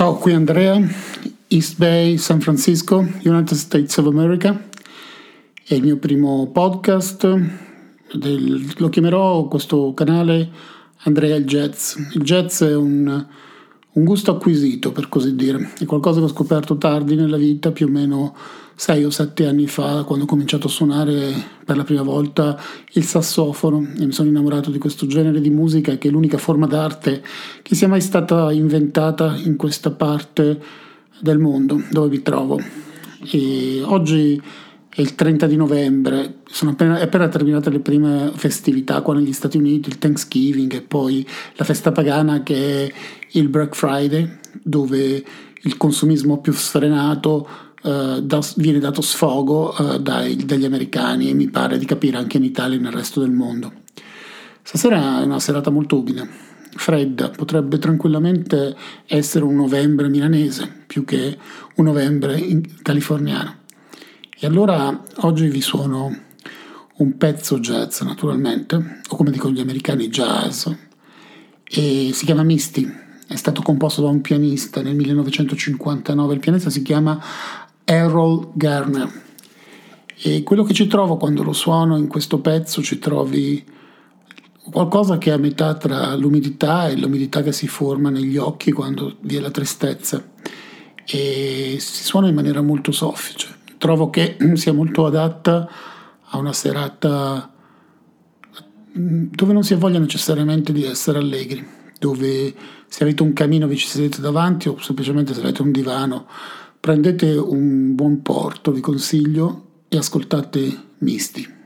Ciao, qui Andrea, East Bay, San Francisco, United States of America. È il mio primo podcast, del, lo chiamerò questo canale Andrea il Jazz. Il jazz è un, un gusto acquisito, per così dire, è qualcosa che ho scoperto tardi nella vita, più o meno sei o sette anni fa, quando ho cominciato a suonare per la prima volta il sassofono e mi sono innamorato di questo genere di musica che è l'unica forma d'arte che sia mai stata inventata in questa parte del mondo dove mi trovo. E oggi è il 30 di novembre, sono appena, è appena terminate le prime festività qua negli Stati Uniti, il Thanksgiving e poi la festa pagana che è il Black Friday, dove il consumismo più sfrenato Uh, da, viene dato sfogo uh, dai, dagli americani e mi pare di capire anche in Italia e nel resto del mondo. Stasera è una serata molto umida, fredda, potrebbe tranquillamente essere un novembre milanese più che un novembre californiano. E allora oggi vi suono un pezzo jazz naturalmente, o come dicono gli americani jazz, e si chiama Misty, è stato composto da un pianista nel 1959, il pianista si chiama Errol Garner. E quello che ci trovo quando lo suono in questo pezzo, ci trovi qualcosa che è a metà tra l'umidità e l'umidità che si forma negli occhi quando vi è la tristezza. E si suona in maniera molto soffice. Trovo che sia molto adatta a una serata dove non si ha voglia necessariamente di essere allegri, dove se avete un camino vi ci sedete davanti o semplicemente se avete un divano Prendete un buon porto, vi consiglio, e ascoltate Misti.